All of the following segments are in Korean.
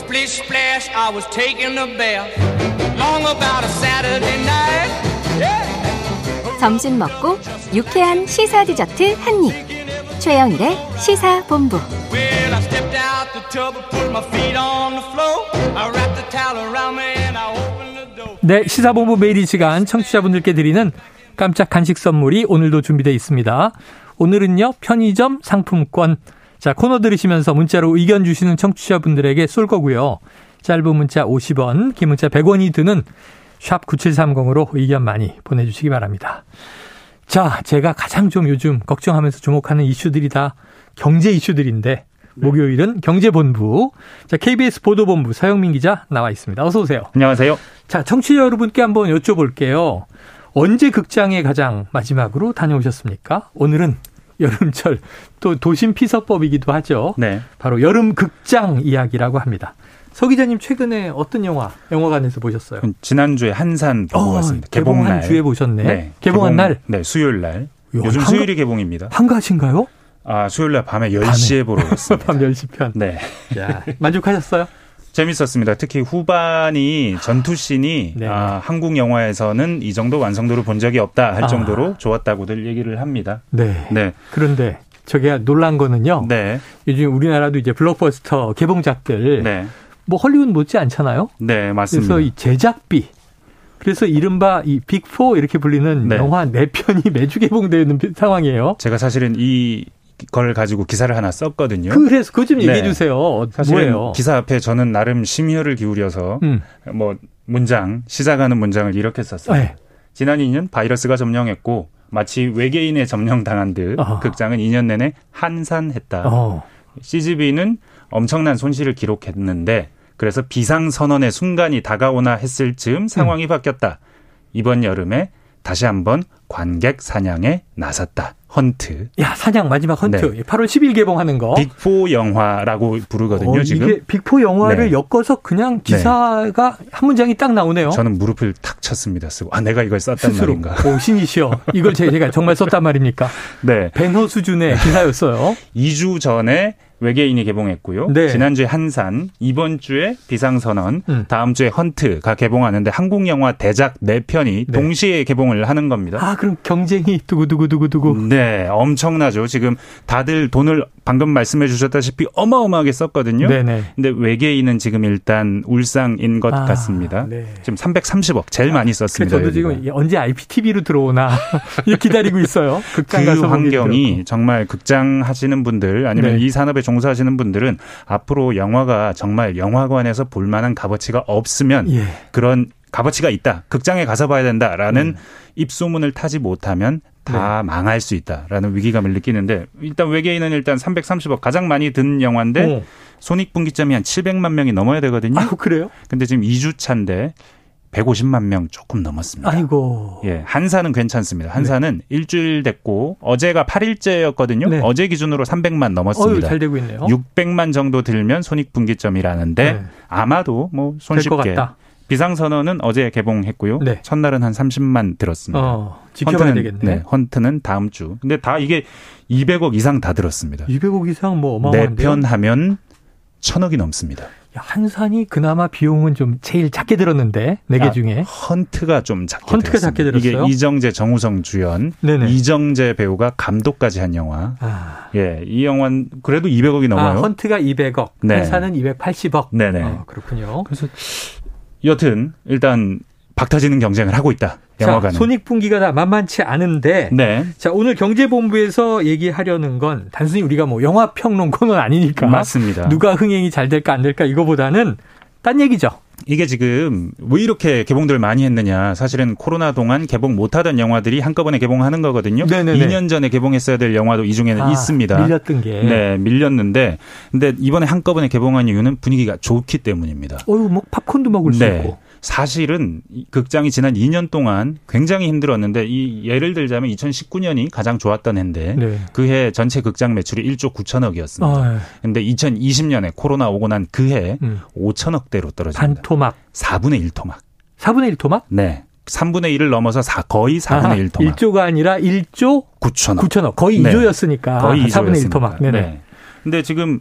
splish splash, I was taking a bath. Long about a Saturday night. Yeah. 점심 먹고 유쾌한 시사 디저트 한 입. 최영일의 시사 본부. Well, I stepped out the tub and put my feet on the floor. I wrapped the towel around me and I opened the door. 네, 시사 본부 매일 이 시간 청취자분들께 드리는 깜짝 간식 선물이 오늘도 준비되어 있습니다. 오늘은요, 편의점 상품권. 자, 코너 들으시면서 문자로 의견 주시는 청취자분들에게 쏠 거고요. 짧은 문자 50원, 긴 문자 100원이 드는 샵 9730으로 의견 많이 보내주시기 바랍니다. 자, 제가 가장 좀 요즘 걱정하면서 주목하는 이슈들이 다 경제 이슈들인데, 목요일은 경제본부. 자, KBS 보도본부 서영민 기자 나와 있습니다. 어서 오세요. 안녕하세요. 자, 청취자 여러분께 한번 여쭤볼게요. 언제 극장에 가장 마지막으로 다녀오셨습니까? 오늘은 여름철 또 도심 피서법이기도 하죠. 네. 바로 여름 극장 이야기라고 합니다. 서 기자님 최근에 어떤 영화 영화관에서 보셨어요? 지난주에 한산 보고 어, 왔습니다. 개봉한 개봉날. 주에 보셨네. 네. 개봉한 개봉- 날 네, 수요일 날. 요즘 한가- 수요일이 개봉입니다. 한가하신가요? 아, 수요일 날 밤에 10시에 보러 갔습니다. 밤 10시 편. 네. 야, 만족하셨어요? 재밌었습니다. 특히 후반이 전투씬이 네. 아, 한국 영화에서는 이 정도 완성도를 본 적이 없다 할 아. 정도로 좋았다고들 얘기를 합니다. 네. 네. 그런데 저게 놀란 거는요. 네. 요즘 우리나라도 이제 블록버스터 개봉작들 네. 뭐 헐리우드 못지 않잖아요. 네, 맞습니다. 그래서 이 제작비 그래서 이른바 이 빅4 이렇게 불리는 네. 영화 네편이 매주 개봉되는 상황이에요. 제가 사실은 이 걸 가지고 기사를 하나 썼거든요. 그래서 그거 좀 네. 얘기해 주세요. 뭐예요? 기사 앞에 저는 나름 심혈을 기울여서 음. 뭐 문장 시작하는 문장을 이렇게 썼어요. 네. 지난 2년 바이러스가 점령했고 마치 외계인에 점령당한 듯 어허. 극장은 2년 내내 한산했다. 어. CGV는 엄청난 손실을 기록했는데 그래서 비상선언의 순간이 다가오나 했을 즈음 상황이 바뀌었다. 이번 여름에 다시 한번 관객 사냥에 나섰다. 헌트. 야, 사냥 마지막 헌트. 네. 8월 10일 개봉하는 거. 빅4 영화라고 부르거든요, 어, 지금. 이게 빅4 영화를 네. 엮어서 그냥 기사가 한 문장이 딱 나오네요. 저는 무릎을 탁 쳤습니다. 쓰고. 아, 내가 이걸 썼단 스스로. 말인가. 오, 신이시여. 이걸 제- 제가 정말 썼단 말입니까? 네. 벤허 수준의 기사였어요. 2주 전에 외계인이 개봉했고요. 네. 지난주에 한산, 이번 주에 비상선언, 음. 다음 주에 헌트가 개봉하는데 한국 영화 대작 4편이 네. 동시에 개봉을 하는 겁니다. 아, 그럼 경쟁이 두구두구두구두구. 네, 엄청나죠. 지금 다들 돈을 방금 말씀해 주셨다시피 어마어마하게 썼거든요. 네네. 근데 외계인은 지금 일단 울상인 것 아, 같습니다. 네. 지금 330억 제일 많이 썼습니다. 저도 지금 여기가. 언제 IPTV로 들어오나 기다리고 있어요. 극장 그 환경이. 정말 극장 하시는 분들 아니면 네. 이 산업에 종사하시는 분들은 앞으로 영화가 정말 영화관에서 볼 만한 값어치가 없으면 예. 그런 값어치가 있다. 극장에 가서 봐야 된다라는 음. 입소문을 타지 못하면 다 망할 수 있다라는 위기감을 느끼는데 일단 외계인은 일단 330억 가장 많이 든 영화인데 어. 손익분기점이 한 700만 명이 넘어야 되거든요. 아유 그래요? 근데 지금 2주 차인데 150만 명 조금 넘었습니다. 아이고. 예, 한사는 괜찮습니다. 한사는 일주일 됐고 어제가 8일째였거든요. 네. 어제 기준으로 300만 어유 넘었습니다. 잘 되고 있네요. 600만 정도 들면 손익분기점이라는데 네. 아마도 뭐 손쉽게 같다. 비상선언은 어제 개봉했고요. 네. 첫날은 한 30만 들었습니다. 어, 지켜봐야 헌트는, 되겠네. 네, 헌트는 다음 주. 근데 다 이게 200억 이상 다 들었습니다. 200억 이상 뭐네 어마어마한데요. 편 하면 천억이 넘습니다. 야, 한산이 그나마 비용은 좀 제일 작게 들었는데 네개 아, 중에 헌트가 좀 작게 헌트가 들었습니다. 작게 들었어요? 이게 이정재, 정우성 주연, 네네. 이정재 배우가 감독까지 한 영화. 아, 예, 이 영화는 그래도 200억이 아, 넘어요. 헌트가 200억, 네. 한산은 280억. 네네. 어, 그렇군요. 그래서 여튼 일단 박타지는 경쟁을 하고 있다. 영화관은. 자, 손익분기가 다 만만치 않은데 네. 자, 오늘 경제본부에서 얘기하려는 건 단순히 우리가 뭐 영화 평론 코너는 아니니까 맞습니다. 누가 흥행이 잘 될까 안 될까 이거보다는 딴 얘기죠. 이게 지금 왜 이렇게 개봉들 많이 했느냐. 사실은 코로나 동안 개봉 못하던 영화들이 한꺼번에 개봉하는 거거든요. 네네네. 2년 전에 개봉했어야 될 영화도 이 중에는 아, 있습니다. 밀렸던 게. 네, 밀렸는데 근데 이번에 한꺼번에 개봉한 이유는 분위기가 좋기 때문입니다. 어유 뭐 팝콘도 먹을 수 네. 있고. 사실은 이 극장이 지난 2년 동안 굉장히 힘들었는데 이 예를 들자면 2019년이 가장 좋았던 해인데 네. 그해 전체 극장 매출이 1조 9천억이었습니다. 아, 근데 2020년에 코로나 오고 난 그해 음. 5천억대로 떨어집니다. 반토막. 4분의 1 토막. 4분의 1 토막? 네. 3분의 1을 넘어서 4, 거의 4분의 1 토막. 1조가 아니라 1조 9천억. 9천억. 거의 네. 2조였으니까. 거의 4분의 1 2조였습니다. 토막. 네네. 네. 근데 지금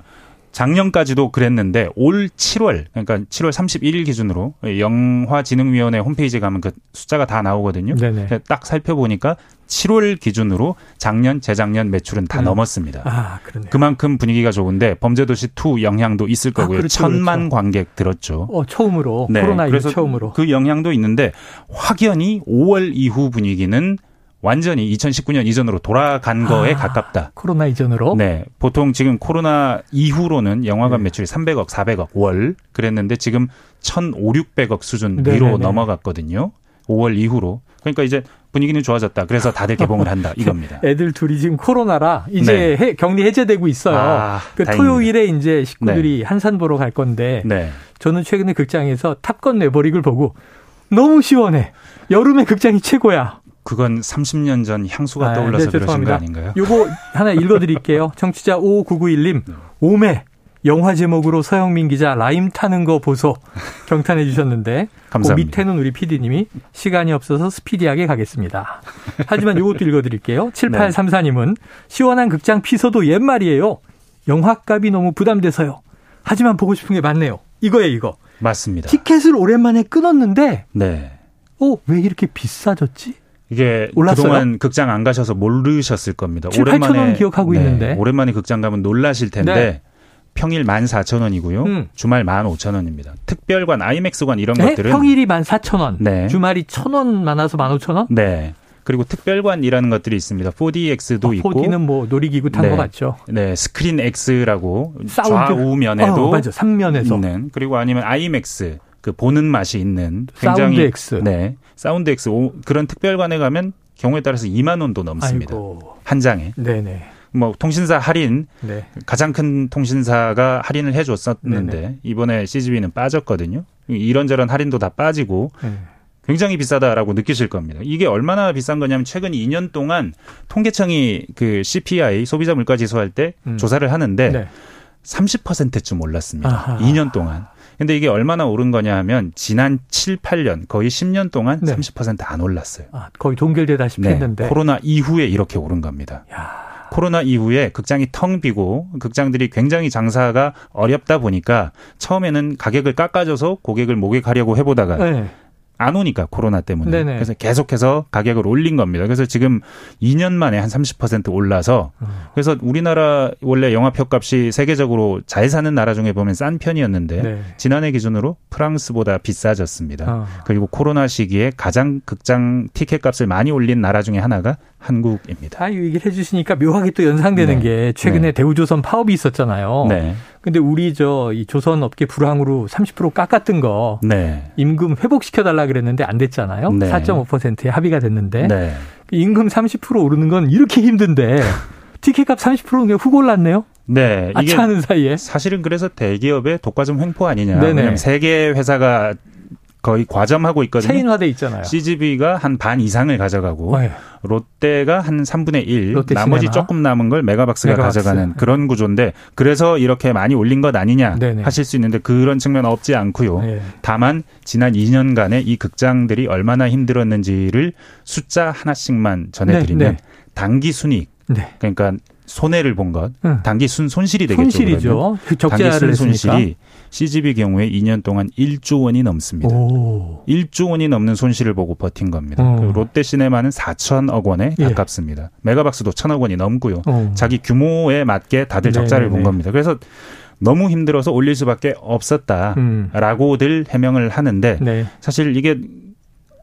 작년까지도 그랬는데 올 7월 그러니까 7월 31일 기준으로 영화진흥위원회 홈페이지에 가면 그 숫자가 다 나오거든요. 네네. 딱 살펴보니까 7월 기준으로 작년 재작년 매출은 다 음. 넘었습니다. 아, 그러네요. 그만큼 분위기가 좋은데 범죄도시 2 영향도 있을 아, 거고요. 그렇죠, 천만 그렇죠. 관객 들었죠. 어, 처음으로 네, 코로나 이후 그래서 처음으로. 그 영향도 있는데 확연히 5월 이후 분위기는 완전히 2019년 이전으로 돌아간 거에 아, 가깝다. 코로나 이전으로. 네. 보통 지금 코로나 이후로는 영화관 네. 매출이 300억, 400억 월 그랬는데 지금 1,500, 600억 수준 위로 네네네. 넘어갔거든요. 5월 이후로. 그러니까 이제 분위기는 좋아졌다. 그래서 다들 개봉을 한다. 이겁니다. 애들 둘이 지금 코로나라 이제 해- 격리 해제되고 있어요. 네. 아, 그 다행입니다. 토요일에 이제 식구들이 한산 보러 갈 건데 네. 저는 최근에 극장에서 탑건 내버릭을 보고 너무 시원해. 여름에 극장이 최고야. 그건 30년 전 향수가 아, 떠올라서 네, 그러신. 거 아닌가요? 요거 하나 읽어드릴게요. 청취자 5991님. 오메. 영화 제목으로 서영민 기자 라임 타는 거 보소 경탄해 주셨는데 그 감사합니다. 밑에는 우리 PD님이 시간이 없어서 스피디하게 가겠습니다. 하지만 이것도 읽어드릴게요. 7834님은 시원한 극장 피서도 옛말이에요. 영화값이 너무 부담돼서요. 하지만 보고 싶은 게 많네요. 이거예요 이거. 맞습니다. 티켓을 오랜만에 끊었는데 네. 어, 왜 이렇게 비싸졌지? 이게 올랐어요? 그동안 극장 안 가셔서 모르셨을 겁니다. 7, 8천 원 기억하고 있는데. 오랜만에 극장 가면 놀라실 텐데 네. 평일 14,000원이고요. 음. 주말 15,000원입니다. 특별관, 아이맥스관 이런 네? 것들은 평일이 14,000원. 네. 주말이 1,000원 많아서 15,000원? 네. 그리고 특별관이라는 것들이 있습니다. 4DX도 있고 4D는 뭐 놀이기구 탄 네. 거 같죠. 네, 스크린 X라고. 좌우면에도 어, 맞아. 3면에서. 있는 그리고 아니면 아이맥스 그 보는 맛이 있는 사운드 굉장히 X. 네. 사운드 X 오- 그런 특별관에 가면 경우에 따라서 2만 원도 넘습니다. 아이고. 한 장에. 네네. 뭐 통신사 할인 네. 가장 큰 통신사가 할인을 해줬었는데 네네. 이번에 CGV는 빠졌거든요. 이런저런 할인도 다 빠지고 네. 굉장히 비싸다라고 느끼실 겁니다. 이게 얼마나 비싼 거냐면 최근 2년 동안 통계청이 그 CPI 소비자 물가 지수 할 때 음. 조사를 하는데 네. 30%쯤 올랐습니다. 아하. 2년 동안. 근데 이게 얼마나 오른 거냐 하면 지난 7, 8년 거의 10년 동안 네. 30%안 올랐어요. 아, 거의 동결되다시피 네. 했는데. 코로나 이후에 이렇게 오른 겁니다. 야. 코로나 이후에 극장이 텅 비고 극장들이 굉장히 장사가 어렵다 보니까 처음에는 가격을 깎아줘서 고객을 목액하려고 해보다가 네. 안 오니까 코로나 때문에 네네. 그래서 계속해서 가격을 올린 겁니다. 그래서 지금 2년 만에 한 30% 올라서 음. 그래서 우리나라 원래 영화표 값이 세계적으로 잘 사는 나라 중에 보면 싼 편이었는데 네. 지난해 기준으로 프랑스보다 비싸졌습니다. 어. 그리고 코로나 시기에 가장 극장 티켓 값을 많이 올린 나라 중에 하나가 한국입니다. 아, 이 얘기를 해주시니까 묘하게 또 연상되는 네. 게 최근에 네. 대우조선 파업이 있었잖아요. 네. 근데 우리 저 이 조선 업계 불황으로 30% 깎았던 거 네. 임금 회복시켜 달라 그랬는데 안 됐잖아요. 네. 4.5%에 합의가 됐는데 네. 임금 30% 오르는 건 이렇게 힘든데 티켓값 30%는 그냥 훅 올랐네요. 네. 이게 아차하는 사이에. 사실은 그래서 대기업의 독과점 횡포 아니냐. 네네. 왜냐하면 세계 회사가 거의 과점하고 있거든요. 체인화돼 있잖아요. CGV가 한 반 이상을 가져가고 네. 롯데가 한 3분의 1, 롯데 나머지 시네마. 조금 남은 걸 메가박스가 메가박스. 가져가는 그런 구조인데 그래서 이렇게 많이 올린 것 아니냐 네네. 하실 수 있는데 그런 측면 없지 않고요. 네. 다만 지난 2년간의 이 극장들이 얼마나 힘들었는지를 숫자 하나씩만 전해드리면 네, 네. 단기 순이익 네. 그러니까 손해를 본 것, 응. 단기 순 손실이 되겠죠. 손실이죠. 그 적자를. 손실이 CGV 경우에 2년 동안 1조 원이 넘습니다. 오. 1조 원이 넘는 손실을 보고 버틴 겁니다. 어. 그 롯데시네마는 4천억 원에 예. 가깝습니다. 메가박스도 천억 원이 넘고요. 어. 자기 규모에 맞게 다들 적자를 네네네. 본 겁니다. 그래서 너무 힘들어서 올릴 수밖에 없었다라고들 음. 해명을 하는데 네. 사실 이게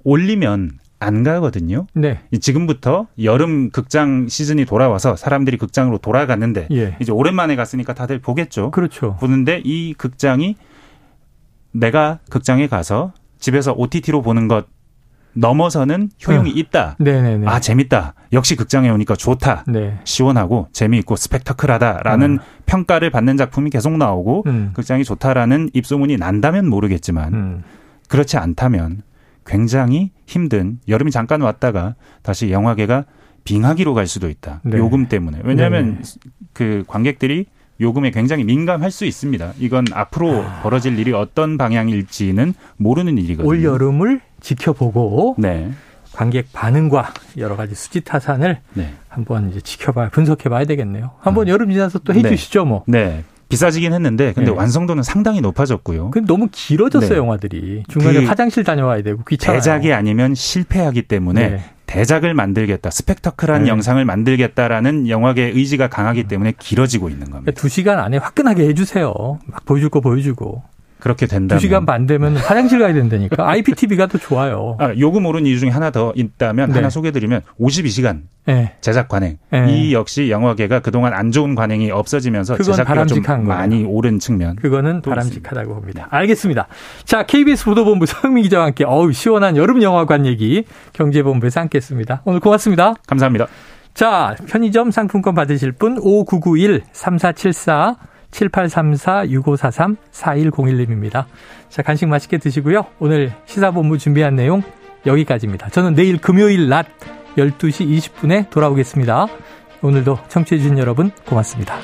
올리면 안 가거든요. 네. 이 지금부터 여름 극장 시즌이 돌아와서 사람들이 극장으로 돌아갔는데 예. 이제 오랜만에 갔으니까 다들 보겠죠. 그렇죠. 보는데 이 극장이 내가 극장에 가서 집에서 OTT로 보는 것 넘어서는 효용이 음. 있다. 네네네. 아 재밌다. 역시 극장에 오니까 좋다. 네. 시원하고 재미있고 스펙터클하다라는 음. 평가를 받는 작품이 계속 나오고 음. 극장이 좋다라는 입소문이 난다면 모르겠지만 음. 그렇지 않다면 굉장히 힘든 여름이 잠깐 왔다가 다시 영화계가 빙하기로 갈 수도 있다. 네. 요금 때문에. 왜냐하면 네. 그 관객들이 요금에 굉장히 민감할 수 있습니다. 이건 앞으로 벌어질 일이 어떤 방향일지는 모르는 일이거든요. 올 여름을 지켜보고 네. 관객 반응과 여러 가지 수지 타산을 네. 한번 이제 지켜봐 분석해봐야 되겠네요. 한번 여름 지나서 또 해주시죠, 뭐. 네. 비싸지긴 했는데 근데 네. 완성도는 상당히 높아졌고요. 그 너무 길어졌어요 네. 영화들이 중간에 그 화장실 다녀와야 되고 귀찮아요. 대작이 아니면 실패하기 때문에 네. 대작을 만들겠다, 스펙터클한 네. 영상을 만들겠다라는 영화계의 의지가 강하기 때문에 길어지고 있는 겁니다. 두 시간 안에 화끈하게 해주세요. 막 보여줄 거 보여주고 그렇게 된다면 두 시간 반 되면 화장실 가야 된다니까. IPTV가 더 좋아요. 아, 요금 오른 이유 중에 하나 더 있다면 네. 하나 소개드리면 52시간 네. 제작 관행. 네. 이 역시 영화계가 그동안 안 좋은 관행이 없어지면서 제작비가 좀 바람직한 거예요. 많이 오른 측면. 그거는 또 바람직하다고 봅니다. 알겠습니다. 자, KBS 보도본부 서영민 기자와 함께 어우 시원한 여름 영화관 얘기 경제본부에서 함께 했습니다. 오늘 고맙습니다. 감사합니다. 자, 편의점 상품권 받으실 분 5991 3474 7834 6543 4101님입니다. 자, 간식 맛있게 드시고요. 오늘 시사본부 준비한 내용 여기까지입니다. 저는 내일 금요일 낮 12시 20분에 돌아오겠습니다. 오늘도 청취해주신 여러분 고맙습니다.